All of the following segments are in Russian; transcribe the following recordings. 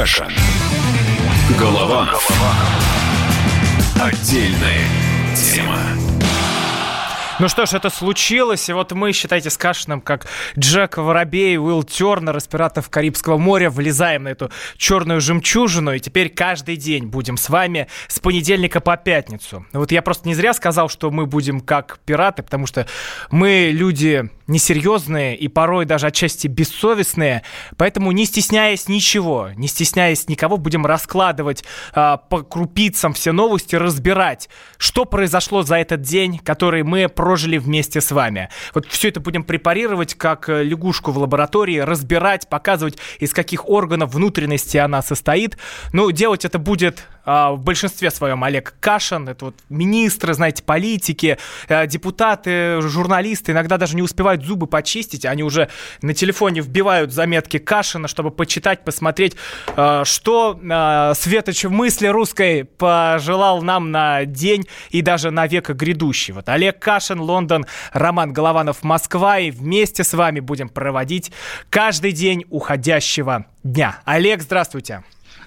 Каша. Голова. Отдельная тема. Ну что ж, это случилось. И вот мы, считайте, с Кашиным, как Джек Воробей, Уилл Тернер из «Пиратов Карибского моря», влезаем на эту черную жемчужину. И теперь каждый день будем с вами с понедельника по пятницу. Вот я просто не зря сказал, что мы будем как пираты, потому что мы люди несерьезные и порой даже отчасти бессовестные. Поэтому не стесняясь ничего, не стесняясь никого, будем раскладывать э, по крупицам все новости, разбирать, что произошло за этот день, который мы прожили вместе с вами. Вот все это будем препарировать как э, лягушку в лаборатории, разбирать, показывать, из каких органов внутренности она состоит. Ну, делать это будет в большинстве своем Олег Кашин, это вот министры, знаете, политики, э, депутаты, журналисты иногда даже не успевают зубы почистить, они уже на телефоне вбивают заметки Кашина, чтобы почитать, посмотреть, э, что э, Светоч в мысли русской пожелал нам на день и даже на века грядущий. Вот Олег Кашин, Лондон, Роман Голованов, Москва, и вместе с вами будем проводить каждый день уходящего дня. Олег, здравствуйте.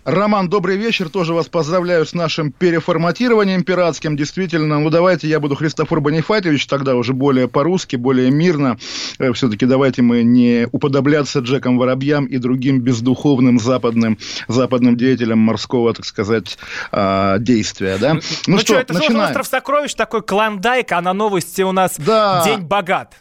Роман, добрый вечер. Тоже вас поздравляю с нашим переформатированием пиратским. Действительно, ну давайте я буду Христофор Бонифатьевич, тогда уже более по-русски, более мирно. Э, Все-таки давайте мы не уподобляться Джеком Воробьям и другим бездуховным западным, западным деятелям морского, так сказать, а, действия. Да? Ну, ну что, это начинаем. остров сокровищ, такой клондайк, а на новости у нас да. день богат.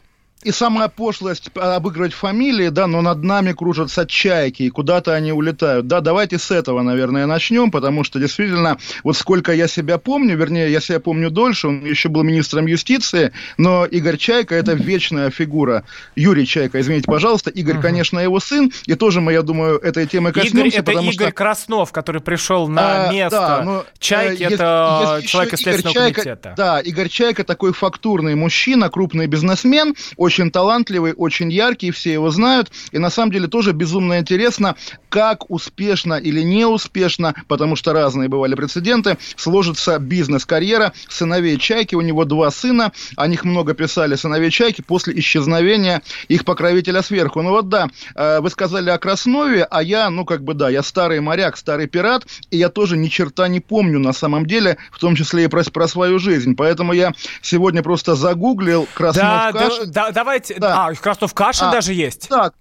И самая пошлость обыгрывать фамилии, да, но над нами кружатся чайки, и куда-то они улетают. Да, давайте с этого, наверное, начнем, потому что действительно, вот сколько я себя помню, вернее, я себя помню дольше, он еще был министром юстиции, но Игорь Чайка – это вечная фигура. Юрий Чайка, извините, пожалуйста. Игорь, угу. конечно, его сын, и тоже мы, я думаю, этой темы коснемся. Игорь, это Игорь что... Краснов, который пришел на а, место да, но, Чайки, есть, это есть человек из Следственного Чайка, комитета. Да, Игорь Чайка такой фактурный мужчина, крупный бизнесмен, очень очень талантливый, очень яркий, все его знают. И на самом деле тоже безумно интересно, как успешно или неуспешно, потому что разные бывали прецеденты, сложится бизнес-карьера сыновей Чайки. У него два сына, о них много писали сыновей Чайки после исчезновения их покровителя сверху. Ну вот да, э, вы сказали о Краснове, а я, ну как бы да, я старый моряк, старый пират, и я тоже ни черта не помню на самом деле, в том числе и про, про свою жизнь. Поэтому я сегодня просто загуглил Краснов да, Кашин. Да, да, давайте... Да. А, Краснов Кашин а, даже есть? Да,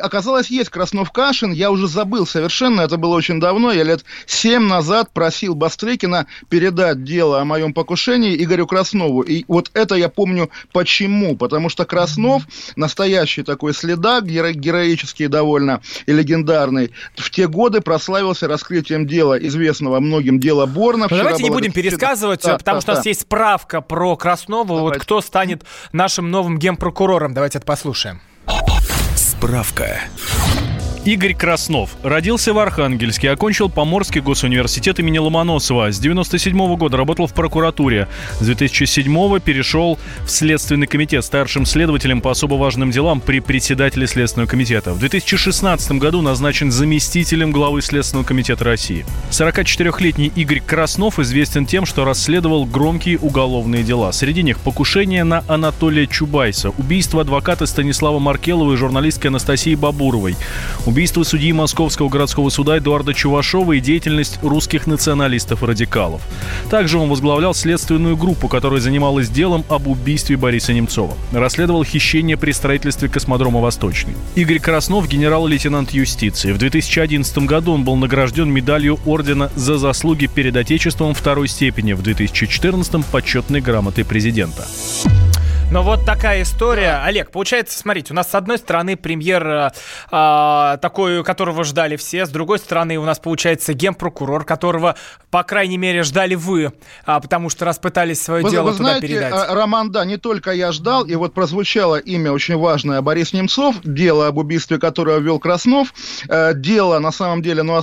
оказалось, есть Краснов Кашин. Я уже забыл совершенно, это было очень давно. Я лет семь назад просил Бастрыкина передать дело о моем покушении Игорю Краснову. И вот это я помню почему. Потому что Краснов, настоящий такой следак, геро- героический довольно и легендарный, в те годы прославился раскрытием дела, известного многим дела Борна. Ну, давайте не будем пересказывать, да, потому да, что да. у нас есть справка про Краснова. Давайте. Вот кто станет нашим новым генпрокурором прокурором. Давайте это послушаем. Справка. Игорь Краснов родился в Архангельске, окончил Поморский госуниверситет имени Ломоносова. С 97 года работал в прокуратуре. С 2007 перешел в Следственный комитет старшим следователем по особо важным делам при председателе Следственного комитета. В 2016 году назначен заместителем главы Следственного комитета России. 44-летний Игорь Краснов известен тем, что расследовал громкие уголовные дела. Среди них покушение на Анатолия Чубайса, убийство адвоката Станислава Маркелова и журналистки Анастасии Бабуровой, убийство судьи Московского городского суда Эдуарда Чувашова и деятельность русских националистов и радикалов. Также он возглавлял следственную группу, которая занималась делом об убийстве Бориса Немцова. Расследовал хищение при строительстве космодрома «Восточный». Игорь Краснов – генерал-лейтенант юстиции. В 2011 году он был награжден медалью ордена за заслуги перед Отечеством второй степени, в 2014 – почетной грамотой президента. Но вот такая история. Да. Олег, получается, смотрите, у нас с одной стороны премьер э, а, такой, которого ждали все, с другой стороны у нас получается генпрокурор, которого, по крайней мере, ждали вы, а, потому что раз пытались свое вы, дело вы туда знаете, передать. А, Роман, да, не только я ждал, и вот прозвучало имя очень важное Борис Немцов, дело об убийстве которого вел Краснов. Э, дело, на самом деле, ну,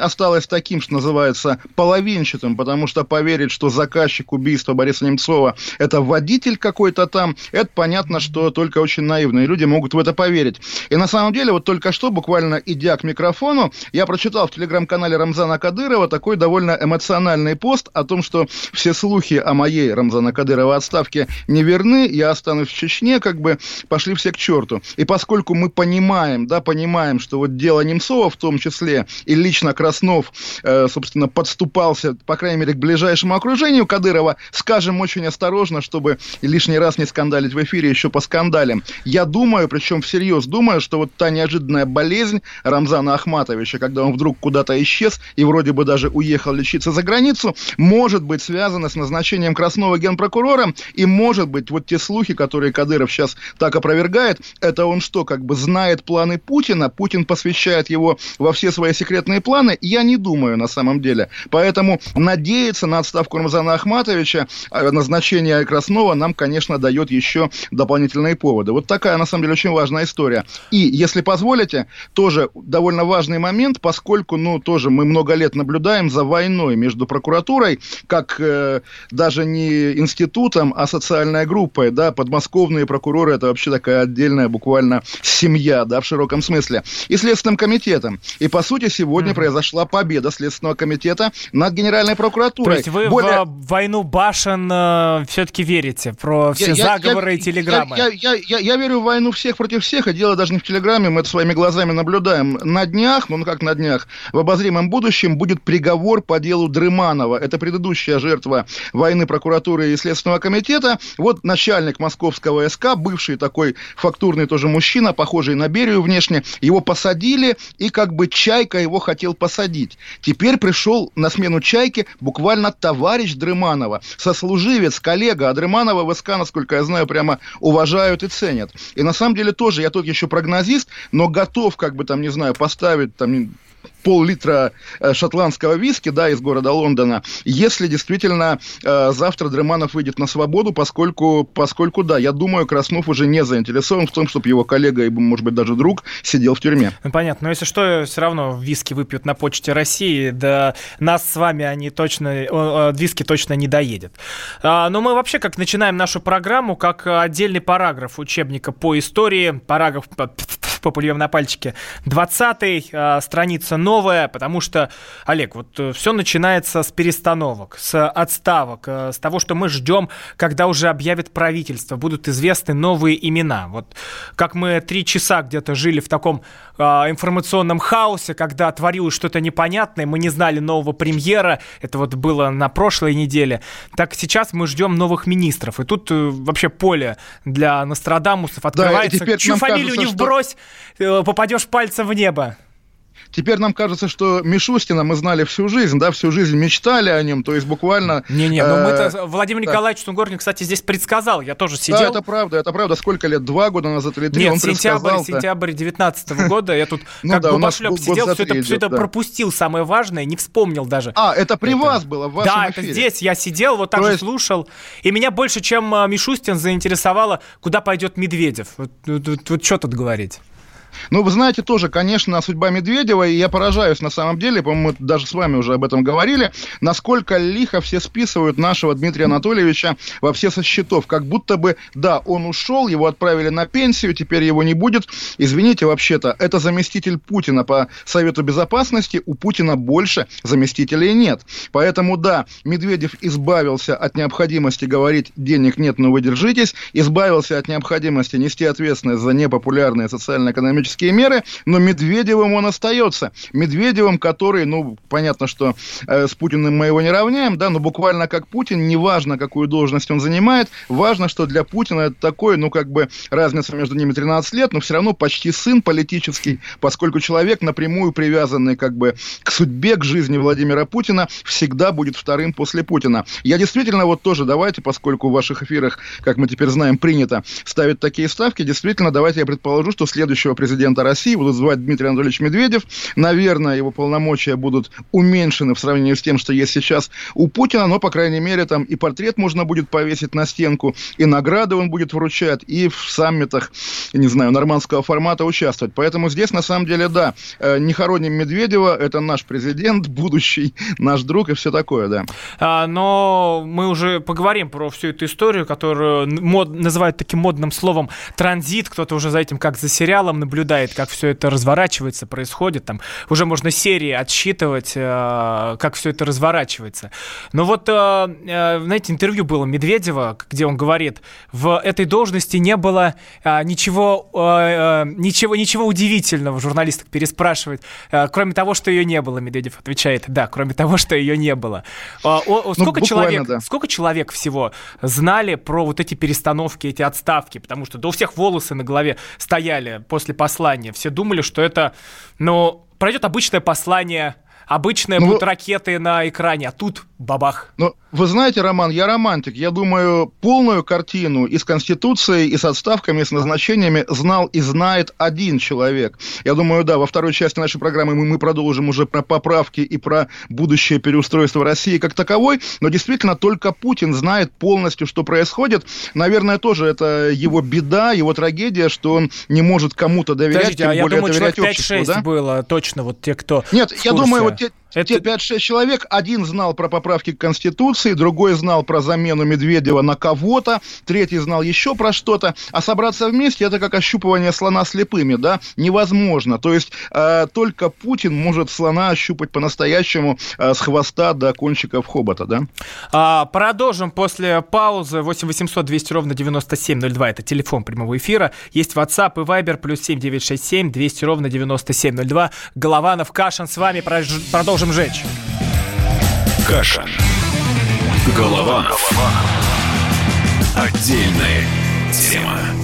осталось таким, что называется, половинчатым, потому что поверить, что заказчик убийства Бориса Немцова это водитель какой-то там, Это понятно, что только очень наивные люди могут в это поверить. И на самом деле, вот только что, буквально идя к микрофону, я прочитал в телеграм-канале Рамзана Кадырова такой довольно эмоциональный пост о том, что все слухи о моей Рамзана Кадырова отставке неверны, я останусь в Чечне, как бы пошли все к черту. И поскольку мы понимаем, да, понимаем, что вот дело Немцова в том числе, и лично Краснов, э, собственно, подступался, по крайней мере, к ближайшему окружению Кадырова, скажем очень осторожно, чтобы лишний раз не скандалить в эфире еще по скандалям. Я думаю, причем всерьез думаю, что вот та неожиданная болезнь Рамзана Ахматовича, когда он вдруг куда-то исчез и вроде бы даже уехал лечиться за границу, может быть связана с назначением Краснова генпрокурора, и может быть вот те слухи, которые Кадыров сейчас так опровергает, это он что, как бы знает планы Путина, Путин посвящает его во все свои секретные планы, я не думаю на самом деле. Поэтому надеяться на отставку Рамзана Ахматовича, а назначение Краснова нам, конечно, дает еще дополнительные поводы. Вот такая, на самом деле, очень важная история. И, если позволите, тоже довольно важный момент, поскольку, ну, тоже мы много лет наблюдаем за войной между прокуратурой, как э, даже не институтом, а социальной группой, да, подмосковные прокуроры, это вообще такая отдельная буквально семья, да, в широком смысле, и Следственным комитетом. И, по сути, сегодня mm-hmm. произошла победа Следственного комитета над Генеральной прокуратурой. То есть вы Более... в войну башен э, все-таки верите? Про все я, заговоры я, и телеграммы? Я, я, я, я верю в войну всех против всех, и дело даже не в телеграмме, мы это своими глазами наблюдаем. На днях, ну как на днях, в обозримом будущем будет приговор по делу Дрыманова. Это предыдущая жертва войны прокуратуры и Следственного комитета. Вот начальник московского СК, бывший такой фактурный тоже мужчина, похожий на Берию внешне, его посадили, и как бы Чайка его хотел посадить. Теперь пришел на смену Чайки буквально товарищ Дрыманова, сослуживец, коллега. А Дрыманова в СК, насколько я знаю, прямо уважают и ценят. И на самом деле тоже, я тут еще прогнозист, но готов, как бы там, не знаю, поставить там пол-литра э, шотландского виски, да, из города Лондона, если действительно э, завтра Дреманов выйдет на свободу, поскольку, поскольку, да, я думаю, Краснов уже не заинтересован в том, чтобы его коллега и, может быть, даже друг сидел в тюрьме. Ну, понятно, но если что, все равно виски выпьют на почте России, да нас с вами они точно, виски точно не доедет. А, но мы вообще как начинаем нашу программу, как отдельный параграф учебника по истории, параграф попульем на пальчике. 20 э, страница новая, потому что, Олег, вот э, все начинается с перестановок, с отставок, э, с того, что мы ждем, когда уже объявят правительство, будут известны новые имена. Вот как мы три часа где-то жили в таком э, информационном хаосе, когда творилось что-то непонятное, мы не знали нового премьера, это вот было на прошлой неделе, так сейчас мы ждем новых министров. И тут э, вообще поле для Нострадамусов открывается. Да, Чью фамилию кажется, не вбрось, попадешь пальцем в небо. Теперь нам кажется, что Мишустина мы знали всю жизнь, да, всю жизнь мечтали о нем, то есть буквально... Не-не, ну мы-то... Э, Владимир Николаевич Сунгоркин, кстати, здесь предсказал, я тоже сидел... Да, это правда, это правда. Сколько лет? Два года назад или три Нет, он сентябрь, сентябрь 19 года, я тут ну как губошлеп сидел, все это, все это пропустил, самое важное, не вспомнил даже. А, это при вас было, в вашем Да, это здесь, я сидел, вот так же слушал, и меня больше, чем а, Мишустин заинтересовало, куда пойдет Медведев. Вот что тут говорить? Ну, вы знаете, тоже, конечно, судьба Медведева, и я поражаюсь на самом деле, по-моему, даже с вами уже об этом говорили, насколько лихо все списывают нашего Дмитрия Анатольевича во все со счетов. Как будто бы, да, он ушел, его отправили на пенсию, теперь его не будет. Извините, вообще-то, это заместитель Путина по Совету Безопасности, у Путина больше заместителей нет. Поэтому, да, Медведев избавился от необходимости говорить «денег нет, но вы держитесь», избавился от необходимости нести ответственность за непопулярные социально-экономические экономические меры, но Медведевым он остается. Медведевым, который, ну, понятно, что э, с Путиным мы его не равняем, да, но буквально как Путин, неважно, какую должность он занимает, важно, что для Путина это такой, ну, как бы разница между ними 13 лет, но все равно почти сын политический, поскольку человек напрямую привязанный как бы к судьбе, к жизни Владимира Путина, всегда будет вторым после Путина. Я действительно вот тоже давайте, поскольку в ваших эфирах, как мы теперь знаем, принято ставить такие ставки, действительно давайте я предположу, что следующего президента президента России будут звать Дмитрий Анатольевич Медведев. Наверное, его полномочия будут уменьшены в сравнении с тем, что есть сейчас у Путина, но, по крайней мере, там и портрет можно будет повесить на стенку, и награды он будет вручать, и в саммитах, не знаю, нормандского формата участвовать. Поэтому здесь, на самом деле, да, э, не хороним Медведева, это наш президент, будущий наш друг и все такое, да. А, но мы уже поговорим про всю эту историю, которую мод, называют таким модным словом транзит. Кто-то уже за этим как за сериалом наблюдает, как все это разворачивается, происходит. Там уже можно серии отсчитывать, э, как все это разворачивается. Но вот, э, э, знаете, интервью было Медведева, где он говорит, в этой должности не было ничего, ничего, ничего удивительного. Журналисток переспрашивает, кроме того, что ее не было. Медведев отвечает, да, кроме того, что ее не было. Ну, сколько, ну, человек, да. сколько человек всего знали про вот эти перестановки, эти отставки? Потому что да у всех волосы на голове стояли после послания. Все думали, что это, ну, пройдет обычное послание обычные ну, будут ракеты на экране, а тут бабах. Ну, вы знаете, Роман, я романтик. Я думаю, полную картину и с Конституцией, и с отставками, и с назначениями знал и знает один человек. Я думаю, да, во второй части нашей программы мы, мы продолжим уже про поправки и про будущее переустройство России как таковой, но действительно только Путин знает полностью, что происходит. Наверное, тоже это его беда, его трагедия, что он не может кому-то доверять, Подождите, тем а более я думаю, доверять человек 5-6 да? было точно, вот те, кто Нет, я думаю, вот те, это... Те 5-6 человек, один знал про поправки к Конституции, другой знал про замену Медведева на кого-то, третий знал еще про что-то, а собраться вместе это как ощупывание слона слепыми, да, невозможно. То есть э, только Путин может слона ощупать по-настоящему э, с хвоста до кончиков хобота, да. А, продолжим после паузы. 8 800 200 ровно 9702, это телефон прямого эфира. Есть WhatsApp и Viber, плюс 7 967 200 ровно 9702. Голованов, Кашин с вами, продолжим можем жечь. Каша. Голованов. Отдельная тема.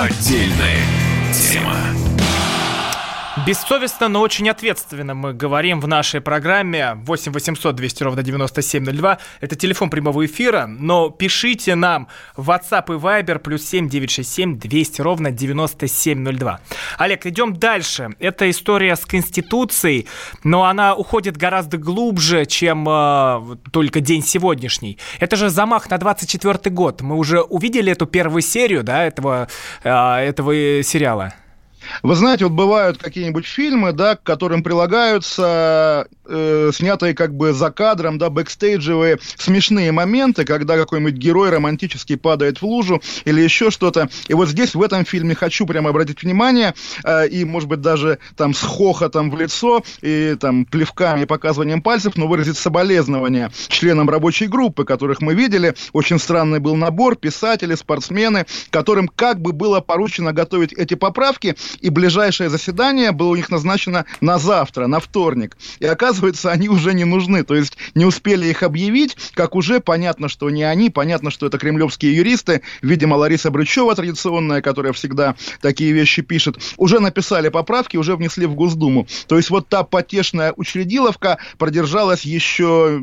Отдельная тема. Бессовестно, но очень ответственно мы говорим в нашей программе 8 800 200 ровно 9702. Это телефон прямого эфира, но пишите нам в WhatsApp и Viber плюс 7 967 200 ровно 9702. Олег, идем дальше. Это история с Конституцией, но она уходит гораздо глубже, чем э, только день сегодняшний. Это же замах на 24 год. Мы уже увидели эту первую серию да, этого, э, этого сериала. Вы знаете, вот бывают какие-нибудь фильмы, да, к которым прилагаются э, снятые как бы за кадром, да, бэкстейджевые смешные моменты, когда какой-нибудь герой романтически падает в лужу или еще что-то. И вот здесь, в этом фильме, хочу прямо обратить внимание, э, и, может быть, даже там с хохотом в лицо и там плевками показыванием пальцев, но выразить соболезнования членам рабочей группы, которых мы видели. Очень странный был набор, писатели, спортсмены, которым как бы было поручено готовить эти поправки, и ближайшее заседание было у них назначено на завтра, на вторник. И оказывается, они уже не нужны, то есть не успели их объявить, как уже понятно, что не они, понятно, что это кремлевские юристы, видимо, Лариса Брючева традиционная, которая всегда такие вещи пишет, уже написали поправки, уже внесли в Госдуму. То есть вот та потешная учредиловка продержалась еще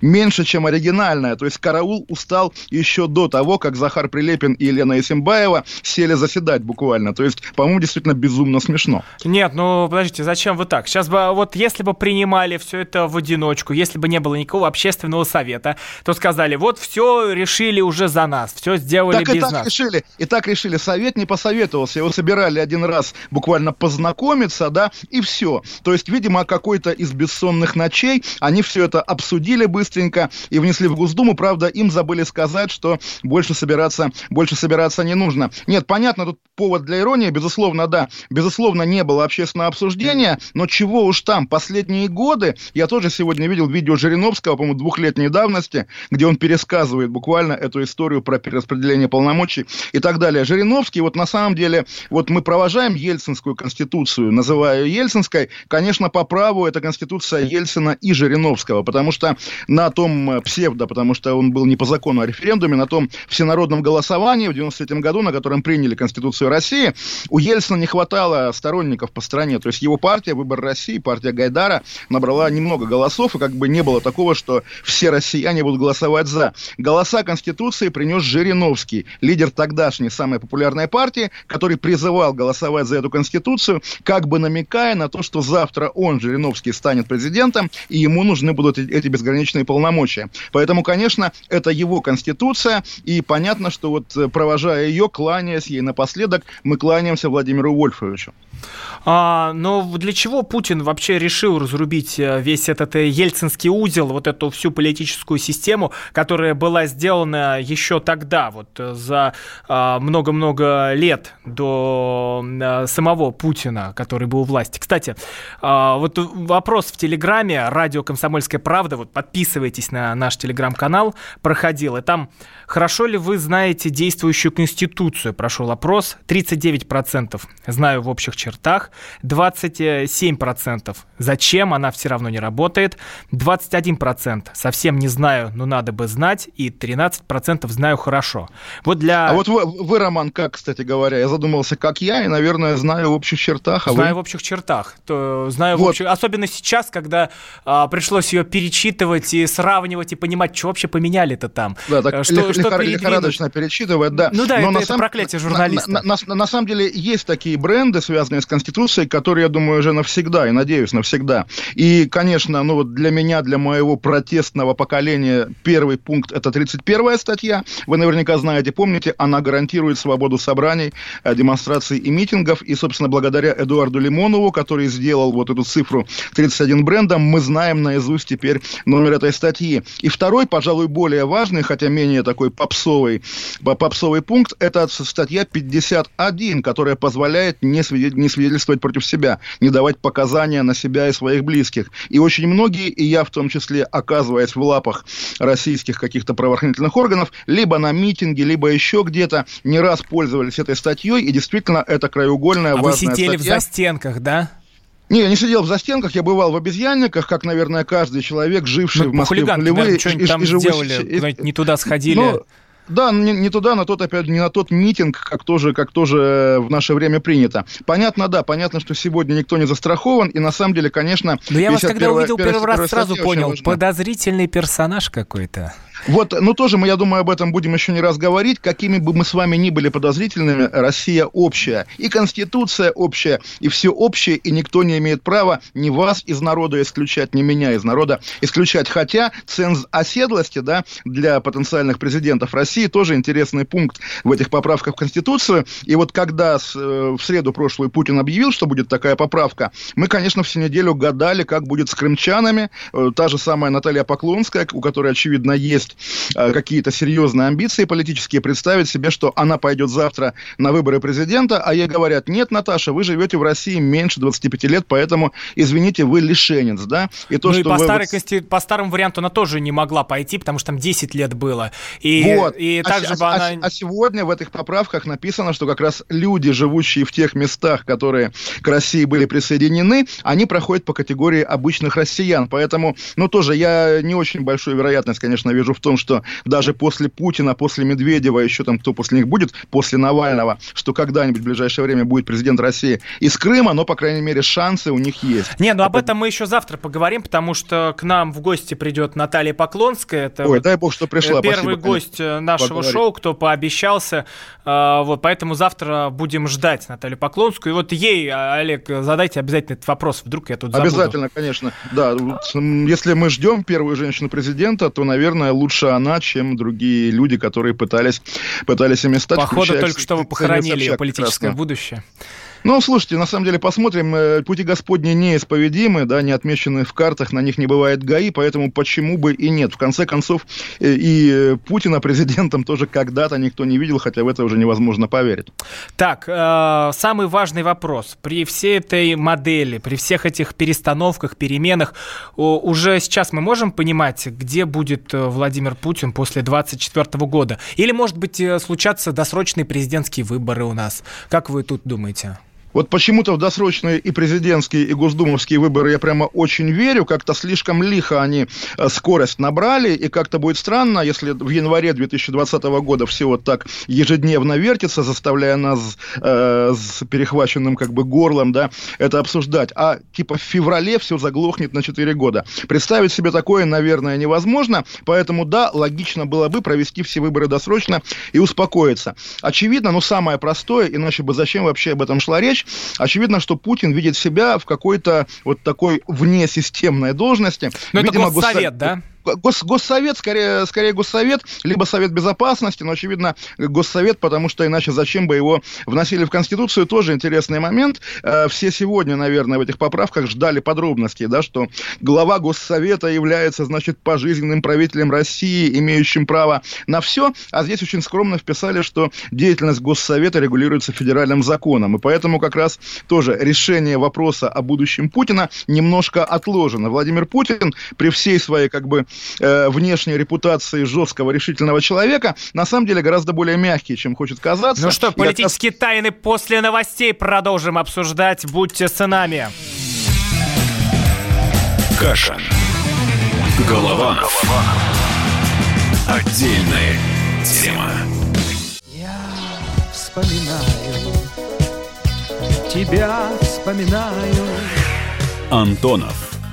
меньше, чем оригинальная. То есть караул устал еще до того, как Захар Прилепин и Елена Исимбаева сели заседать буквально. То есть, по-моему, действительно безумно смешно. Нет, ну подождите, зачем вы так? Сейчас бы, вот если бы принимали все это в одиночку, если бы не было никакого общественного совета, то сказали, вот все решили уже за нас, все сделали так без и так нас. решили, и так решили. Совет не посоветовался, его собирали один раз буквально познакомиться, да, и все. То есть, видимо, какой-то из бессонных ночей они все это обсудили быстренько и внесли в Госдуму. Правда, им забыли сказать, что больше собираться, больше собираться не нужно. Нет, понятно, тут повод для иронии, безусловно, да. Безусловно, не было общественного обсуждения, но чего уж там, последние годы, я тоже сегодня видел видео Жириновского, по-моему, двухлетней давности, где он пересказывает буквально эту историю про перераспределение полномочий и так далее. Жириновский, вот на самом деле, вот мы провожаем Ельцинскую конституцию, называя ее Ельцинской, конечно, по праву это конституция Ельцина и Жириновского, потому что на том э, псевдо, потому что он был не по закону о референдуме, на том всенародном голосовании в 93 году, на котором приняли Конституцию России, у Ельцина не хватало сторонников по стране, то есть его партия, Выбор России, партия Гайдара, набрала немного голосов, и как бы не было такого, что все россияне будут голосовать за. Голоса Конституции принес Жириновский, лидер тогдашней самой популярной партии, который призывал голосовать за эту Конституцию, как бы намекая на то, что завтра он, Жириновский, станет президентом, и ему нужны будут эти безграничные полномочия. Поэтому, конечно, это его Конституция, и понятно, что вот э, провожая ее, кланяясь ей напоследок, мы кланяемся Владимиру Вольфовичу. А, но для чего Путин вообще решил разрубить э, весь этот э, ельцинский узел, вот эту всю политическую систему, которая была сделана еще тогда, вот э, за а, много-много лет до самого Путина, который был у власти. Кстати, а, вот вопрос в Телеграме, радио «Комсомольская правда», вот подписывайтесь на наш Телеграм-канал, проходил, и там «Хорошо ли вы знаете действующую Конституцию?» прошел опрос, 39% знаю в общих чертах, 27% зачем, она все равно не работает, 21% совсем не знаю, но надо бы знать, и 13% знаю хорошо. Вот для... А вот вы, вы, Роман, как, кстати говоря, я задумался, как я, и, наверное, знаю в общих чертах. А знаю вы... в общих чертах. То, знаю вот. в общих... Особенно сейчас, когда а, пришлось ее перечитывать и сравнивать, и понимать, что вообще поменяли-то там. Да, так э, что, лих- что лихор- лихорадочно перечитывать, да. Ну да, Но это, это сам... проклятие журналиста. На, на, на, на самом деле есть такие бренды, связанные с Конституцией, которые, я думаю, уже навсегда, и надеюсь, навсегда. И, конечно, ну вот для меня, для моего протестного поколения, первый пункт – это 31-я статья. Вы наверняка знаете, помните, она гарантирует свободу собраний, э, демонстраций и митингов. И, собственно, благодаря Эдуарду Лимонову, который сделал вот эту цифру 31 брендом, мы знаем наизусть теперь номер этой статьи. И второй, пожалуй, более важный, хотя менее такой попсовый, попсовый пункт – это статья 51, которая позволяет не, не свидетельствовать против себя, не давать показания на себя и своих близких. И очень многие, и я в том числе, оказываясь в лапах российских каких-то правоохранительных органов, либо на митинге, либо еще где-то, не раз пользовались этой статьей, и действительно это краеугольная а важная вы сидели статья. в застенках, да? Не, я не сидел в застенках, я бывал в обезьянниках, как, наверное, каждый человек, живший ну, в Москве полевые. Что-нибудь там и живущий... сделали, не туда сходили. Но, да, не, не туда, на тот, опять не на тот митинг, как тоже, как тоже в наше время принято. Понятно, да, понятно, что сегодня никто не застрахован, и на самом деле, конечно... Но я вас когда увидел первый раз, сразу понял, подозрительный персонаж какой-то. Вот, ну тоже мы, я думаю, об этом будем еще не раз говорить. Какими бы мы с вами ни были подозрительными, Россия общая. И Конституция общая, и все общее, и никто не имеет права ни вас из народа исключать, ни меня из народа исключать. Хотя ценз оседлости, да, для потенциальных президентов России тоже интересный пункт в этих поправках в Конституцию. И вот когда с, э, в среду прошлую Путин объявил, что будет такая поправка, мы, конечно, всю неделю гадали, как будет с крымчанами. Э, та же самая Наталья Поклонская, у которой, очевидно, есть какие-то серьезные амбиции политические, представить себе, что она пойдет завтра на выборы президента, а ей говорят, нет, Наташа, вы живете в России меньше 25 лет, поэтому, извините, вы лишенец, да? И то, ну что и по, вы старой, вот... по старому варианту она тоже не могла пойти, потому что там 10 лет было. И, вот. и а, также а, бы она... а, а сегодня в этих поправках написано, что как раз люди, живущие в тех местах, которые к России были присоединены, они проходят по категории обычных россиян. Поэтому, ну, тоже я не очень большую вероятность, конечно, вижу в том, что даже после Путина, после Медведева, еще там кто после них будет, после Навального, что когда-нибудь в ближайшее время будет президент России из Крыма, но, по крайней мере, шансы у них есть. Не, ну об этом мы еще завтра поговорим, потому что к нам в гости придет Наталья Поклонская. Это Ой, вот дай бог, что пришла. Первый Спасибо, гость конечно. нашего Поговорить. шоу, кто пообещался. Вот, поэтому завтра будем ждать Наталью Поклонскую. И вот ей, Олег, задайте обязательно этот вопрос, вдруг я тут забуду. Обязательно, конечно. Да, если мы ждем первую женщину-президента, то, наверное, лучше она, чем другие люди, которые пытались, пытались ими стать. Походу, только что вы похоронили ее политическое будущее. Ну, слушайте, на самом деле, посмотрим. Э, пути Господни неисповедимы, да, не отмечены в картах, на них не бывает ГАИ, поэтому почему бы и нет. В конце концов, э, и Путина президентом тоже когда-то никто не видел, хотя в это уже невозможно поверить. Так, э, самый важный вопрос. При всей этой модели, при всех этих перестановках, переменах, уже сейчас мы можем понимать, где будет Владимир Путин после 2024 года? Или, может быть, случатся досрочные президентские выборы у нас? Как вы тут думаете? Вот почему-то в досрочные и президентские, и госдумовские выборы я прямо очень верю. Как-то слишком лихо они э, скорость набрали. И как-то будет странно, если в январе 2020 года все вот так ежедневно вертится, заставляя нас э, с перехваченным как бы горлом, да, это обсуждать. А типа в феврале все заглохнет на 4 года. Представить себе такое, наверное, невозможно. Поэтому, да, логично было бы провести все выборы досрочно и успокоиться. Очевидно, но самое простое, иначе бы зачем вообще об этом шла речь, Очевидно, что Путин видит себя в какой-то вот такой внесистемной должности. Но ну, Видимо, это госсовет, да? Гос, госсовет, скорее, скорее госсовет, либо Совет Безопасности, но, очевидно, госсовет, потому что иначе зачем бы его вносили в Конституцию, тоже интересный момент. Э, все сегодня, наверное, в этих поправках ждали подробностей, да, что глава Госсовета является, значит, пожизненным правителем России, имеющим право на все, а здесь очень скромно вписали, что деятельность Госсовета регулируется федеральным законом, и поэтому как раз тоже решение вопроса о будущем Путина немножко отложено. Владимир Путин при всей своей, как бы, э, внешней репутации жесткого решительного человека, на самом деле гораздо более мягкий, чем хочет казаться. Ну что, политические Я... тайны после новостей продолжим обсуждать. Будьте с нами. Каша. Голова. Отдельная тема. Я вспоминаю, тебя вспоминаю. Антонов.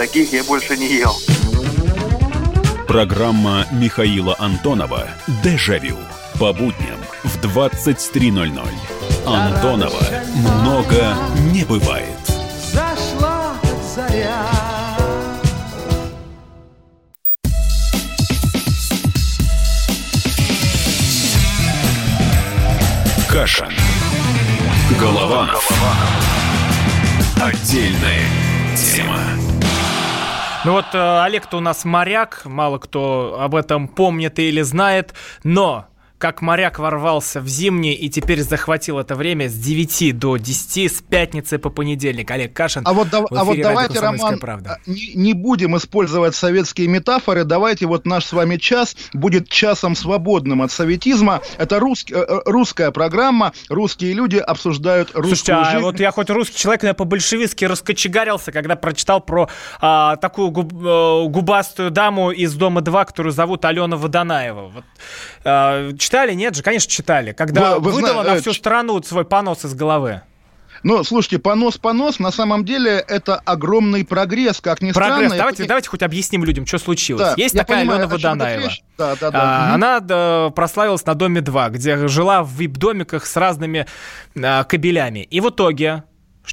Таких я больше не ел. Программа Михаила Антонова «Дежавю». По будням в 23.00. Антонова много не бывает. Зашла заря. Каша. Голованов. Отдельная тема. Ну вот э, Олег-то у нас моряк, мало кто об этом помнит или знает, но как моряк ворвался в зимний и теперь захватил это время с 9 до 10, с пятницы по понедельник. Олег Кашин. А вот, да, а вот давайте, Роман, правда. Не, не будем использовать советские метафоры. Давайте вот наш с вами час будет часом свободным от советизма. Это русский, э, э, русская программа. Русские люди обсуждают русскую Слушайте, а жизнь. вот я хоть русский человек, но я по-большевистски раскочегарился, когда прочитал про а, такую губ, а, губастую даму из «Дома-2», которую зовут Алена Водонаева. Вот, а, читали? Нет же, конечно, читали. Когда вы, вы выдала зна... на всю страну свой понос из головы. Ну, слушайте, понос-понос, на самом деле это огромный прогресс, как ни прогресс. странно. Давайте, это... давайте хоть объясним людям, что случилось. Да, Есть такая понимаю, Алена Водонаева. Да, да, да. А, угу. Она да, прославилась на Доме 2, где жила в вип-домиках с разными а, кабелями. И в итоге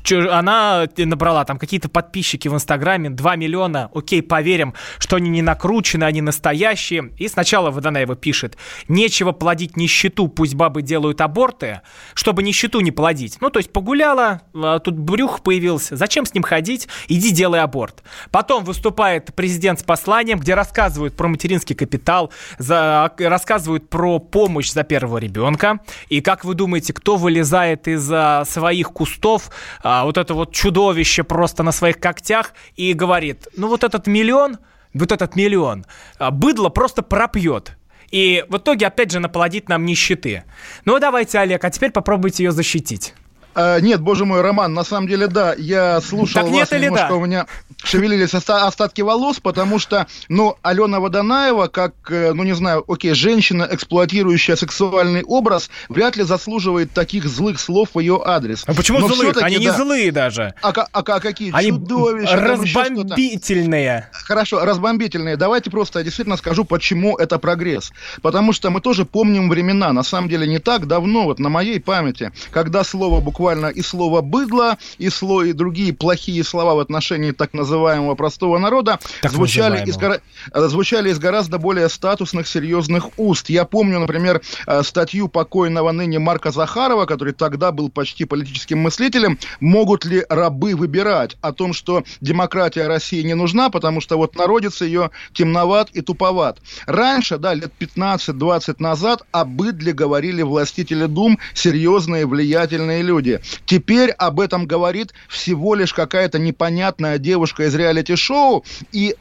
Чё- Она набрала там какие-то подписчики в Инстаграме, 2 миллиона, окей, поверим, что они не накручены, они настоящие. И сначала Водонаева пишет, нечего плодить нищету, пусть бабы делают аборты, чтобы нищету не плодить. Ну, то есть погуляла, а, тут брюх появился, зачем с ним ходить, иди делай аборт. Потом выступает президент с посланием, где рассказывают про материнский капитал, за, рассказывают про помощь за первого ребенка. И как вы думаете, кто вылезает из а, своих кустов, а, вот это вот чудовище просто на своих когтях и говорит, ну вот этот миллион, вот этот миллион, а, быдло просто пропьет. И в итоге, опять же, наплодит нам нищеты. Ну, давайте, Олег, а теперь попробуйте ее защитить. А, нет, боже мой, Роман, на самом деле, да, я слушал Так вас, нет немножко да? у меня шевелились оста- остатки волос, потому что, ну, Алена Водонаева, как, э, ну, не знаю, окей, женщина, эксплуатирующая сексуальный образ, вряд ли заслуживает таких злых слов в ее адрес. А почему Но злых? Они не да. злые даже. А, а ка- какие Они чудовища, разбомбительные. Хорошо, разбомбительные. Давайте просто я действительно скажу, почему это прогресс. Потому что мы тоже помним времена, на самом деле не так давно, вот на моей памяти, когда слово буквально и слово быдло, и, сло, и другие плохие слова в отношении так называемого простого народа Так звучали из, называемого. э, звучали из гораздо более статусных, серьезных уст. Я помню, например, э, статью покойного ныне Марка Захарова, который тогда был почти политическим мыслителем, могут ли рабы выбирать о том, что демократия России не нужна, потому что вот народец ее темноват и туповат. Раньше, да, лет 15-20 назад о быдле говорили властители дум, серьезные, влиятельные люди. Теперь об этом говорит всего лишь какая-то непонятная девушка из реалити-шоу, и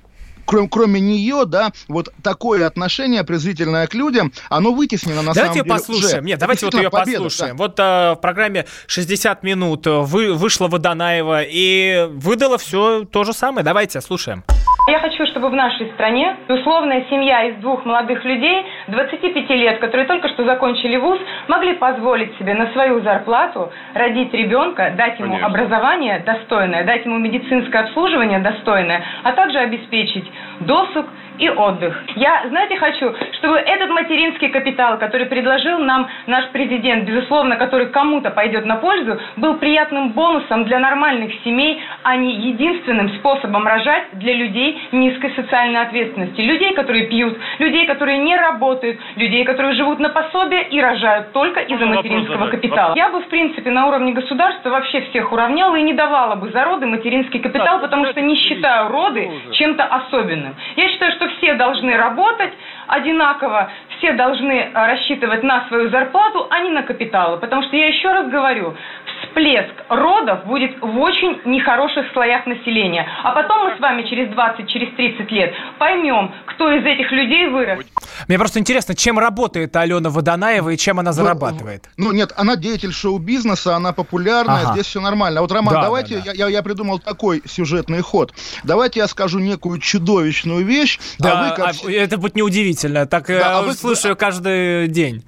кроме, кроме нее, да, вот такое отношение презрительное к людям, оно вытеснено на давайте самом деле послушаем. уже. Нет, давайте вот ее победа, послушаем. да. Вот а, в программе 60 минут вы, вышла Водонаева и выдала все то же самое. Давайте, слушаем. Я хочу, чтобы в нашей стране условная семья из двух молодых людей, 25 лет, которые только что закончили вуз, могли позволить себе на свою зарплату родить ребенка, дать ему Конечно. образование достойное, дать ему медицинское обслуживание достойное, а также обеспечить досуг и отдых. Я, знаете, хочу, чтобы этот материнский капитал, который предложил нам наш президент, безусловно, который кому-то пойдет на пользу, был приятным бонусом для нормальных семей, а не единственным способом рожать для людей низкой социальной ответственности. Людей, которые пьют, людей, которые не работают, людей, которые живут на пособие и рожают только из-за материнского капитала. Я бы, в принципе, на уровне государства вообще всех уравняла и не давала бы за роды материнский капитал, потому что не считаю роды чем-то особенным. Я считаю, что все должны работать одинаково, все должны э, рассчитывать на свою зарплату, а не на капиталы. Потому что я еще раз говорю, всплеск родов будет в очень нехороших слоях населения. А потом мы с вами через 20, через 30 лет поймем, кто из этих людей вырос. Мне просто интересно, чем работает Алена Водонаева и чем она зарабатывает. Ну нет, она деятель шоу-бизнеса, она популярная, Ага. здесь все нормально. А вот, Роман, Да, давайте, да, да. Я, я придумал такой сюжетный ход. Давайте я скажу некую чудовищную вещь, Да, а вы как... а, это будет неудивительно. Так Да, а вы- слушаю каждый день.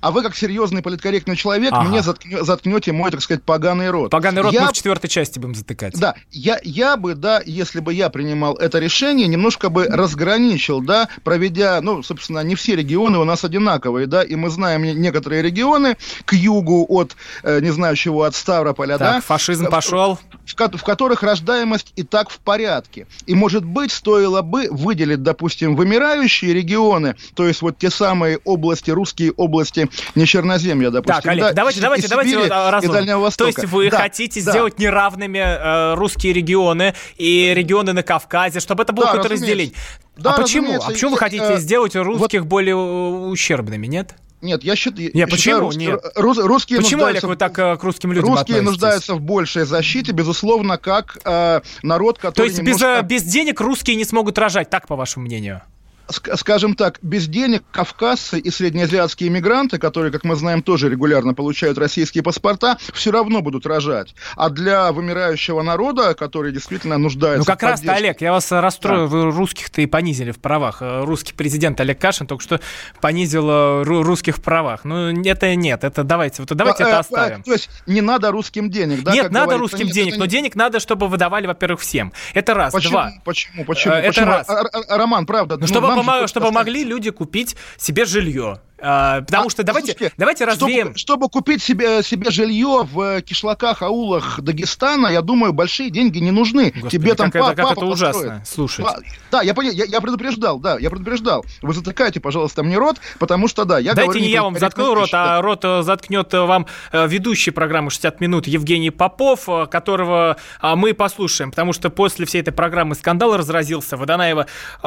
А вы, как серьезный политкорректный человек, Ага. мне заткнё- заткнете мой, так сказать, поганый рот. Поганый рот Я мы в четвертой части будем затыкать. Да, я, я бы, да, если бы я принимал это решение, немножко бы разграничил, да, проведя, ну, собственно, не все регионы у нас одинаковые, да, и мы знаем не- некоторые регионы к югу от, э, не знаю чего, от Ставрополя, да, Так, фашизм в- пошел. В, ко- в которых рождаемость и так в порядке. И, может быть, стоило бы выделить, допустим, вымирающие регионы, то есть вот те самые области, русские области, не Черноземья, допустим. Так, Олег, да, давайте, и- давайте, и давайте Сибири, вот, а. Дальнего То Востока. есть вы Да, хотите да. сделать неравными э, русские регионы и регионы на Кавказе, чтобы это было Да, какое-то разделение. Да, а почему? А почему вы хотите э, сделать русских более э, ущербными, нет? Нет, я считаю... Нет, почему? считаю, Нет. рус- русские Почему, Олег, вы так э, к русским людям Русские относитесь? нуждаются в большей защите, безусловно, как э, народ, который То есть без, немножко, э, без денег русские не смогут рожать, так, по вашему мнению? Ск- скажем так, без денег кавказцы и среднеазиатские иммигранты, которые, как мы знаем, тоже регулярно получают российские паспорта, все равно будут рожать. А для вымирающего народа, который действительно нуждается Ну, как раз-то, поддержке- Олег, я вас расстрою, вы русских-то и понизили в правах. Э, Русский президент Олег Кашин только что понизил э, ру- русских в правах. Ну, это нет, это давайте, вот давайте А, это э, оставим. э, То есть не надо русским денег, да? Нет, надо говорится? русским Нет, денег, это но не- денег надо, чтобы выдавали, во-первых, всем. Это раз. Почему? Два. Почему? Почему? Это Почему? раз. А- а- а- Роман, правда. Ну, чтобы, нам же помо- хочется чтобы могли люди купить себе жилье. А, потому что давайте, слушайте, давайте развеем... Чтобы, чтобы купить себе, себе жилье в кишлаках, аулах Дагестана, я думаю, большие деньги не нужны. Господи, Тебе там как это, па- как папа это ужасно построит. слушать. А, Да, я, я, я предупреждал, да, я предупреждал. Вы затыкайте, пожалуйста, мне рот, потому что, да, я Дайте говорю... не я вам заткну рот, а рот э, заткнет э, вам э, ведущий программы «60 минут» Евгений Попов, э, которого а, мы послушаем, потому что после всей этой программы скандал разразился. Водонаева э,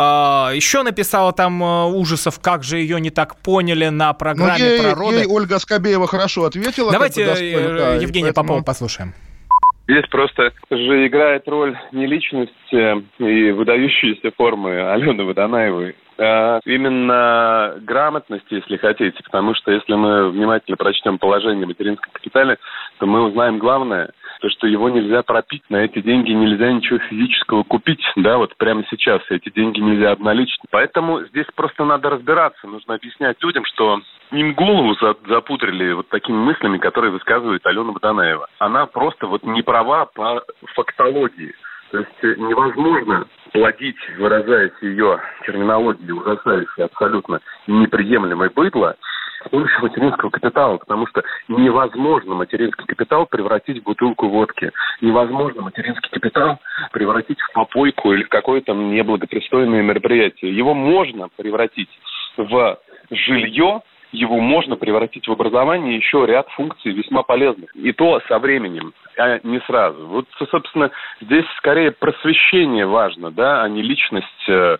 еще написала там э, ужасов, как же ее не так поняли на Ну, программе ей, про роды. ей Ольга Скобеева хорошо ответила. Давайте как бы достойно, э, да, Евгения поэтому- Попова послушаем. Здесь просто же играет роль не личность и выдающиеся формы Алены Водонаевой, а именно грамотность, если хотите. Потому что если мы внимательно прочтем положение в материнском капитале, то мы узнаем главное, то, что его нельзя пропить, на эти деньги нельзя ничего физического купить, да, вот прямо сейчас эти деньги нельзя обналичить. Поэтому здесь просто надо разбираться, нужно объяснять людям, что им голову за- запудрили вот такими мыслями, которые высказывает Алена Бодонаева. Она просто вот не права по фактологии. То есть э, невозможно плодить, выражаясь ее терминологией, ужасающей абсолютно неприемлемой быдло, помощью материнского капитала, потому что невозможно материнский капитал превратить в бутылку водки. Невозможно материнский капитал превратить в попойку или в какое-то неблагопристойное мероприятие. Его можно превратить в жилье, его можно превратить в образование и еще ряд функций весьма полезных. И то со временем, а не сразу. Вот, собственно, здесь скорее просвещение важно, да, а не личность э,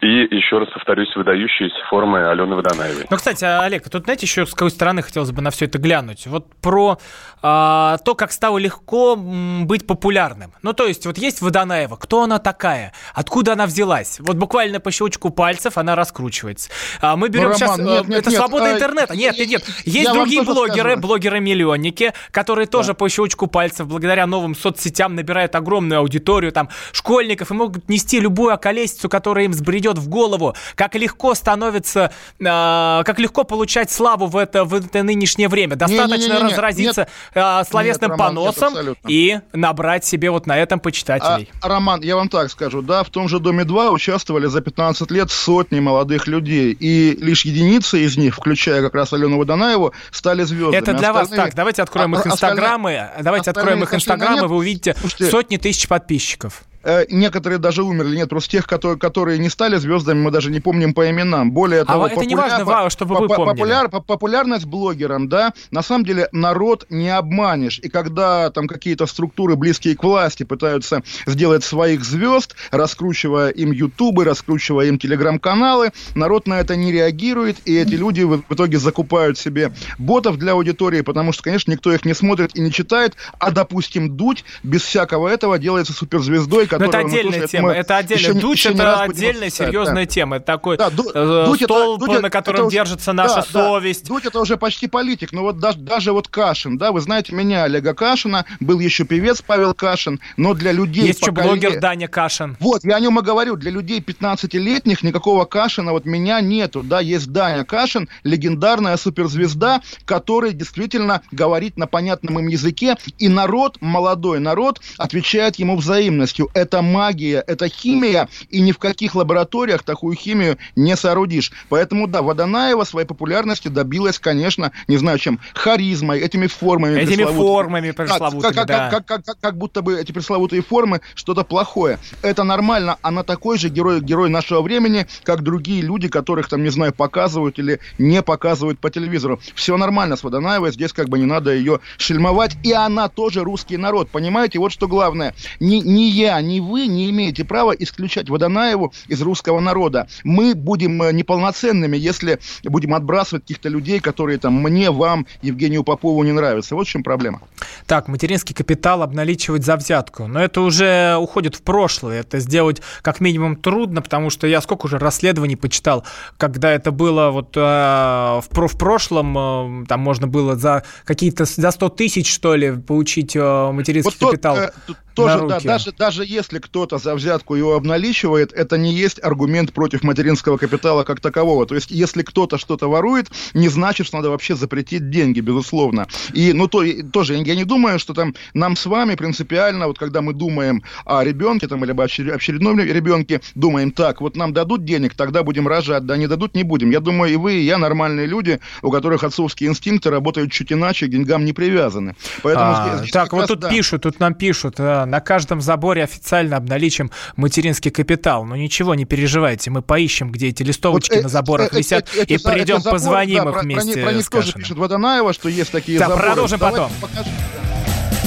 и, еще раз повторюсь, выдающиеся формы Алены Водонаевой. Ну, кстати, Олег, тут, знаете, еще с какой стороны хотелось бы на все это глянуть? Вот про а, то, как стало легко быть популярным. Ну, то есть, вот есть Водонаева, кто она такая? Откуда она взялась? Вот буквально по щелчку пальцев она раскручивается. А мы берем Ну, сейчас... Роман, нет, э, нет, это нет, свобода а, интернета. Нет, нет, нет. Есть другие блогеры, блогеры-миллионники, которые тоже по щелчку пальцев, благодаря новым соцсетям, набирают огромную аудиторию, там, школьников, и могут нести любую околесицу, которая им взбредет в голову. Как легко становится, а, как легко получать славу в это, в это нынешнее время. Достаточно разразиться а, словесным поносом и набрать себе вот на этом почитателей. А, Роман, я вам так скажу, да, в том же «Доме-2» участвовали за 15 лет сотни молодых людей, и лишь единицы из них, включая как раз Алену Водонаеву, стали звездами. Это для вас Остальные- так. Давайте откроем а- их остальные- инстаграмы. Давайте откроем остальные их инстаграмы, вы увидите Слушайте, сотни тысяч подписчиков. Э, некоторые даже умерли. Нет, просто тех, которые, которые не стали звездами, мы даже не помним по именам. Более того, А это не важно, Ва, чтобы вы по- помнили. популяр- по- популярность блогерам, да, на самом деле народ не обманешь. И когда там какие-то структуры, близкие к власти, пытаются сделать своих звезд, раскручивая им ютубы, раскручивая им телеграм-каналы, народ на это не реагирует, и эти люди в итоге закупают себе ботов для аудитории, потому что, конечно, никто их не смотрит и не читает, а, допустим, Дудь без всякого этого делается суперзвездой, Но которую это мы отдельная тема. мы Это еще отдельная. Дудь еще раз это отдельная серьезная да. тема. Это такой Да, Ду- э, Дудь это- столб, Дудь это- на котором это уже- держится наша да, да. совесть. Дудь это уже почти политик, но вот даже, даже вот Кашин, да, вы знаете меня, Олега Кашина, был еще певец Павел Кашин, но для людей... Есть еще блогер Даня Кашин. Вот, я о нем и говорю, для людей 15-летних никакого Кашина вот меня нету, да, есть Даня Кашин, легендарная суперзвезда, который действительно говорит на понятном им языке, и народ, молодой народ, отвечает ему взаимностью. Это магия, это химия, и ни в каких лабораториях такую химию не соорудишь. Поэтому, да, Водонаева своей популярности добилась, конечно, не знаю чем, харизмой, этими формами. Этими формами пресловутыми, как, да. как- как- как- как будто бы эти пресловутые формы что-то плохое. Это нормально. Она такой же герой, герой нашего времени, как другие люди, которых там, не знаю, показывают или не показывают по телевизору. Все нормально с Водонаевой, здесь как бы не надо ее шельмовать. И она тоже русский народ, понимаете? Вот что главное. Ни, ни я, ни вы не имеете права исключать Водонаеву из русского народа. Мы будем э, неполноценными, если будем отбрасывать каких-то людей, которые там мне, вам, Евгению Попову не нравятся. Вот в чем проблема. Так, материнский капитал обналичивать за взятку. Но это уже уходит в прошлое. Это сделать как минимум трудно, потому что я сколько уже расследований почитал, когда это было вот э, в, в прошлом, э, там можно было за какие-то, за 100 тысяч, что ли, получить э, материнский Вот тот, капитал. э, тут- тоже, на да, даже, даже если кто-то за взятку его обналичивает, это не есть аргумент против материнского капитала как такового. То есть, если кто-то что-то ворует, не значит, что надо вообще запретить деньги, безусловно. И, ну, то, и тоже, я не думаю, что там нам с вами принципиально, вот когда мы думаем о ребенке, там, или об очер- очередном ребенке, думаем, так, вот нам дадут денег, тогда будем рожать, да, не дадут, не будем. Я думаю, и вы, и я нормальные люди, у которых отцовские инстинкты работают чуть иначе, к деньгам не привязаны. Поэтому А, здесь- здесь так, вот раз, тут да. пишут, тут нам пишут, э, на каждом заборе официально обналичим материнский капитал. Ну ничего, не переживайте, мы поищем, где эти листовочки Вот, э, на заборах э, э, висят, э, эти и придем, эти заборы, позвоним да, их про- про них- вместе Про них тоже пишет Водонаева, что есть такие Да, заборы. продолжим Давайте потом. покажем.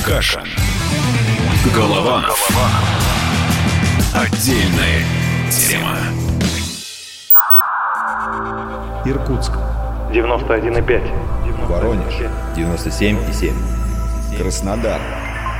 Кашин. Голованов. Отдельная тема. Иркутск. 91,5. Воронеж. 97,7. Краснодар.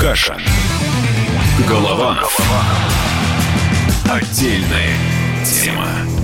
Кашин. Голованов. Отдельная тема.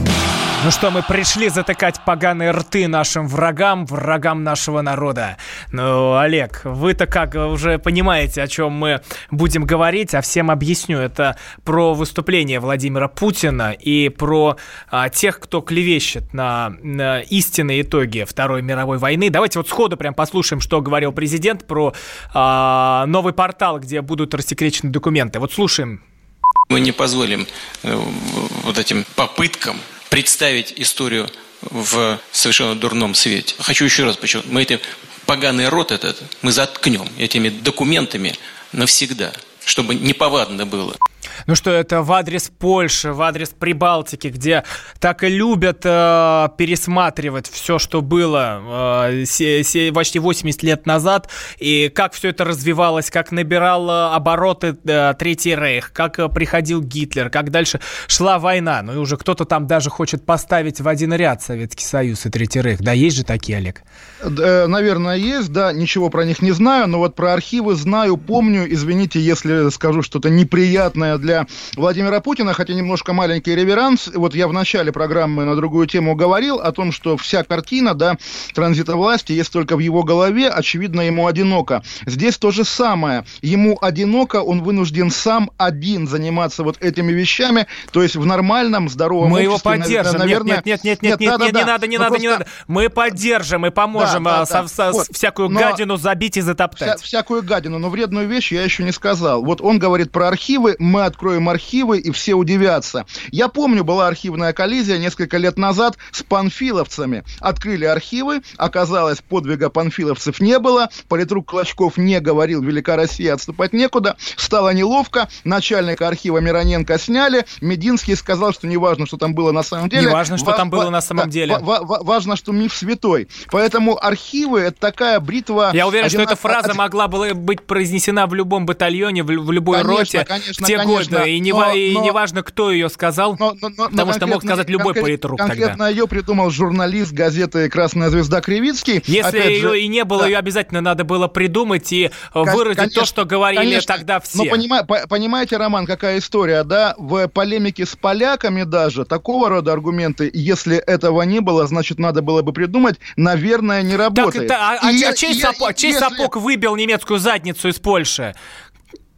Ну что, мы пришли затыкать поганые рты нашим врагам, врагам нашего народа. Ну, Олег, вы-то как уже понимаете, о чем мы будем говорить, а всем объясню. Это про выступление Владимира Путина и про а, тех, кто клевещет на, на истинные итоги Второй мировой войны. Давайте вот сходу прям послушаем, что говорил президент про а, новый портал, где будут рассекречены документы. Вот слушаем. Мы не позволим э, вот этим попыткам представить историю в совершенно дурном свете. Хочу еще раз подчеркнуть, мы эти поганый рот этот мы заткнем этими документами навсегда, чтобы неповадно было. Ну что, это в адрес Польши, в адрес Прибалтики, где так и любят э, пересматривать все, что было э, се- се- почти 80 лет назад, и как все это развивалось, как набирал э, обороты э, Третий Рейх, как э, приходил Гитлер, как дальше шла война. Ну и уже кто-то там даже хочет поставить в один ряд Советский Союз и Третий Рейх. Да, есть же такие, Олег? Э, Наверное, есть, да, ничего про них не знаю, но вот про архивы знаю, помню. Извините, если скажу что-то неприятное для Владимира Путина, хотя немножко маленький реверанс. Вот я в начале программы на другую тему говорил о том, что вся картина, да, транзита власти есть только в его голове, очевидно, ему одиноко. Здесь то же самое. Ему одиноко, он вынужден сам один заниматься вот этими вещами, то есть в нормальном, здоровом Мы его обществе, поддержим. наверное... Нет, нет, нет, нет, нет, нет, да-да-да. не надо, не Ну, надо, не просто- надо. Мы поддержим и поможем Да, да, а, со- да. со- Вот. всякую Но- гадину забить и затоптать. Вся- всякую гадину, но вредную вещь я еще не сказал. Вот он говорит про архивы, мы откроем архивы, и все удивятся. Я помню, была архивная коллизия несколько лет назад с панфиловцами. Открыли архивы, оказалось, подвига панфиловцев не было, политрук Клочков не говорил, Велика Россия, отступать некуда, стало неловко, начальника архива Мироненко сняли, Мединский сказал, что неважно, что там было на самом деле. Неважно, что ва- там было на самом да, деле. ва- ва- важно, что миф святой. Поэтому архивы это такая бритва... Я уверен, что одинако- эта фраза могла бы быть произнесена в любом батальоне, в, в любой Конечно, роте конечно, в те конечно. годы. И не, Но- ва- и но- не важно, кто ее сказал, Но- но- но потому что мог сказать любой конкрет- политрук Конкретно тогда. ее придумал журналист газеты «Красная звезда» Кривицкий. Если Опять ее же, и не было, да. ее обязательно надо было придумать и э, Кон- выразить то, конечно, что говорили конечно. тогда все. Но понима- по- понимаете, Роман, какая история, да? В полемике с поляками даже такого рода аргументы, если этого не было, значит, надо было бы придумать, наверное, не Так, работает. это- а, а И чей, я- чей и сапог, чей если- сапог выбил немецкую задницу из Польши?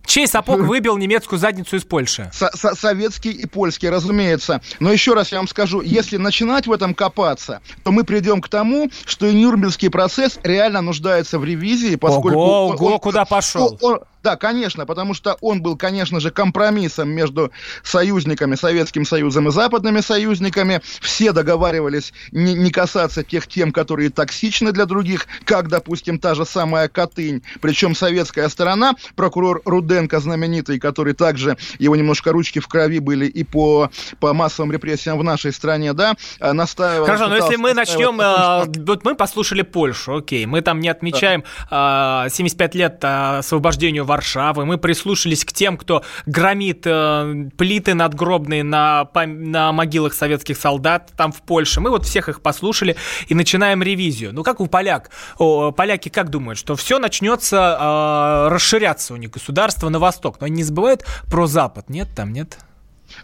Чей сапог выбил немецкую задницу из Польши? Со- со- советский и польский, разумеется. Но еще раз я вам скажу, если начинать в этом копаться, то мы придем к тому, что и Нюрнбергский процесс реально нуждается в ревизии, поскольку... Ого, он- ого, он- куда пошел? он- Да, конечно, потому что он был, конечно же, компромиссом между союзниками, Советским Союзом и западными союзниками. Все договаривались не, не касаться тех тем, которые токсичны для других, как, допустим, та же самая Катынь. Причем советская сторона, прокурор Руденко знаменитый, который также, его немножко ручки в крови были и по, по массовым репрессиям в нашей стране, да, э, настаивал... Хорошо, но если мы начнем... Э, вот мы послушали Польшу, окей, мы там не отмечаем да. 75 лет освобождению Варшавы, мы прислушались к тем, кто громит э, плиты надгробные на, на могилах советских солдат там в Польше. Мы вот всех их послушали и начинаем ревизию. Ну как у поляк? О, поляки как думают, что все начнется э, расширяться у них государство на восток. Но они не забывают про Запад, нет? Там нет?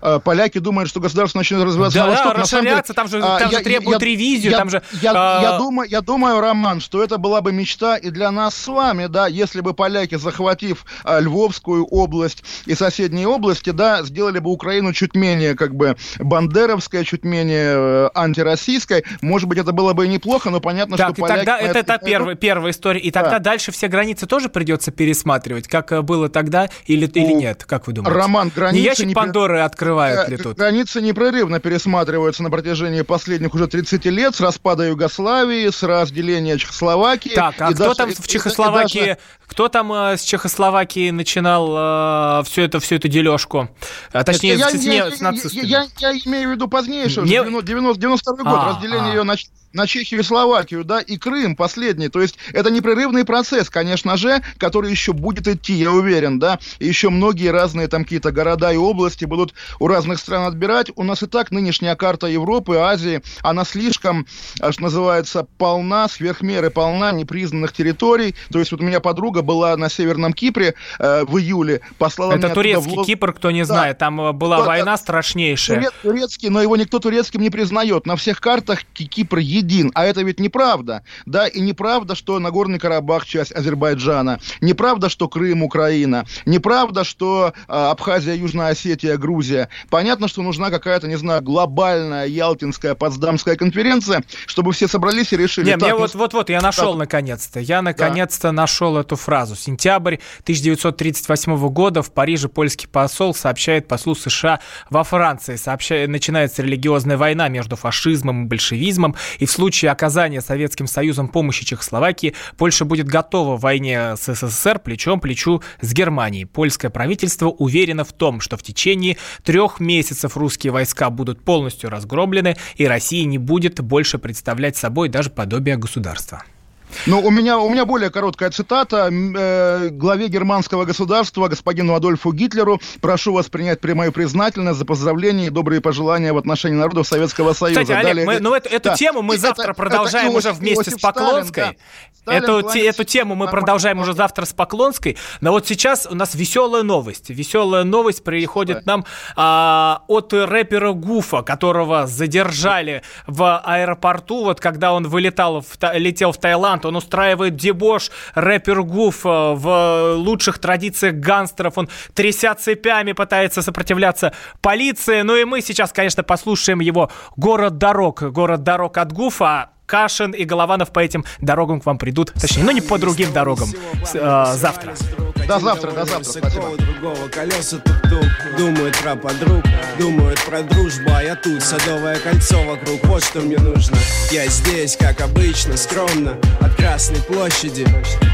Э, поляки думают, что государство начнет развиваться да, на восток. Да, расширяться, деле, там же, там я, же требуют я, ревизию, я, там же... Я, а... я, думаю, я думаю, Роман, что это была бы мечта и для нас с вами, да, если бы поляки, захватив а, Львовскую область и соседние области, да, сделали бы Украину чуть менее, как бы, бандеровской, чуть менее э, антироссийской, может быть, это было бы и неплохо, но понятно, так, что поляки... Тогда, это, это, это первая, первая история, и тогда да. дальше все границы тоже придется пересматривать, как э, было тогда или, или нет, как вы думаете? Роман, границы... Не ящик не... Пандоры открывают ли тут? Границы непрерывно пересматриваются на протяжении последних уже 30 лет с распада Югославии, с разделения Чехословакии. Так, а кто даже, там в Чехословакии. Кто там э, с Чехословакии начинал э, все это, всю эту дележку? А, точнее, я, с, я, с, нацистами. Я, я, я имею в виду позднейшее, Не... 90, 92 год, а, разделение а. ее на на Чехию и Словакию, да, и Крым последний. То есть это непрерывный процесс, конечно же, который еще будет идти, я уверен, да. И еще многие разные там какие-то города и области будут у разных стран отбирать. У нас и так нынешняя карта Европы, Азии, она слишком, а, что называется, полна, сверх меры полна непризнанных территорий. То есть вот у меня подруга была на Северном Кипре э, в июле, послала Это турецкий в... Кипр, кто не знает, да. там э, была да, война страшнейшая. Турецкий, но его никто турецким не признает. На всех картах Кипр един. А это ведь неправда. Да, и неправда, что Нагорный Карабах часть Азербайджана. Неправда, что Крым Украина. Неправда, что э, Абхазия, Южная Осетия, Грузия. Понятно, что нужна какая-то, не знаю, глобальная Ялтинская, Потсдамская конференция, чтобы все собрались и решили. Не, мне вот-вот-вот, я нашел так. наконец-то. Я наконец-то да. нашел эту фразу. Сентябрь 1938 года в Париже польский посол сообщает послу США во Франции. Сообщает, начинается религиозная война между фашизмом и большевизмом. И в случае оказания Советским Союзом помощи Чехословакии Польша будет готова в войне с СССР плечом к плечу с Германией. Польское правительство уверено в том, что в течение трех месяцев русские войска будут полностью разгромлены, и Россия не будет больше представлять собой даже подобие государства. Ну, у меня, у меня более короткая цитата. Э, главе германского государства, господину Адольфу Гитлеру, прошу вас принять прямую признательность за поздравления и добрые пожелания в отношении народов Советского Союза. Кстати, Олег, Далее, мы, ну, эту, эту да. тему мы завтра это, продолжаем это уже вместе Иосиф с Поклонской. Сталин, да. эту, те, эту тему мы продолжаем уже завтра с Поклонской. Но вот сейчас у нас веселая новость. Веселая новость приходит нам а, от рэпера Гуфа, которого задержали в аэропорту, вот когда он вылетал, в, летел в Таиланд, он устраивает дебош, рэпер Гуф э, в лучших традициях гангстеров, он тряся цепями пытается сопротивляться полиции. Ну и мы сейчас, конечно, послушаем его «Город дорог», «Город дорог» от Гуфа, Кашин и Голованов по этим дорогам к вам придут. Точнее, ну не по другим дорогам. Э, завтра. До завтра, до завтра. Спасибо. другого колеса тук-тук. Думают про подруг, думают про дружбу, а я тут. Садовое кольцо вокруг, вот что мне нужно. Я здесь, как обычно, скромно, от Красной площади.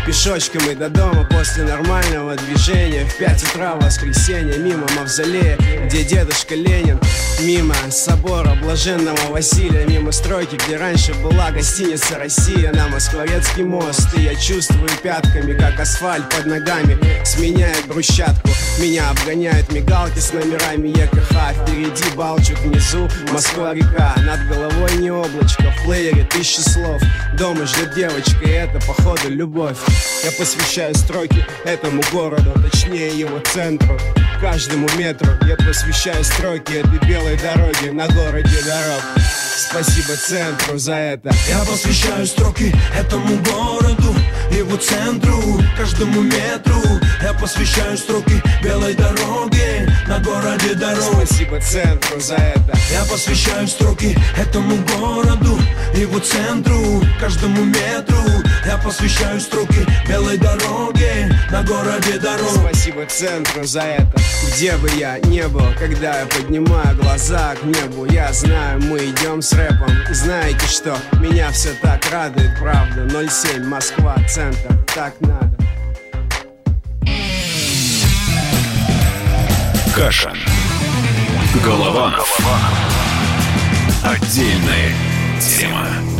Пешочком и до дома после нормального движения. В пять утра воскресенье, мимо мавзолея, где дедушка Ленин. Мимо собора блаженного Василия, мимо стройки, где раньше была гостиница «Россия» на Москворецкий мост. И я чувствую пятками, как асфальт под ногами Сменяет брусчатку, меня обгоняют мигалки с номерами ЕКХ Впереди Балчук, внизу Москва-река Над головой не облачко, в плеере тысячи слов. Дома ждет девочка, и это походу любовь. Я посвящаю строки этому городу, точнее его центру. Каждому метру я посвящаю строки этой белой белой дороги на городе дорог. Спасибо центру за это. Я посвящаю строки этому городу, его центру, каждому метру. Я посвящаю строки белой дороги на городе дорог. Спасибо центру за это. Я посвящаю строки этому городу, его центру, каждому метру. Я посвящаю строки белой дороги на городе дорог. Спасибо центру за это. Где бы я не был, когда я поднимаю глаза к небу, я знаю, мы идем с рэпом. Знаете что? Меня все так радует, правда. 07 Москва, центр, так надо. Кашин. Голованов. Отдельная тема.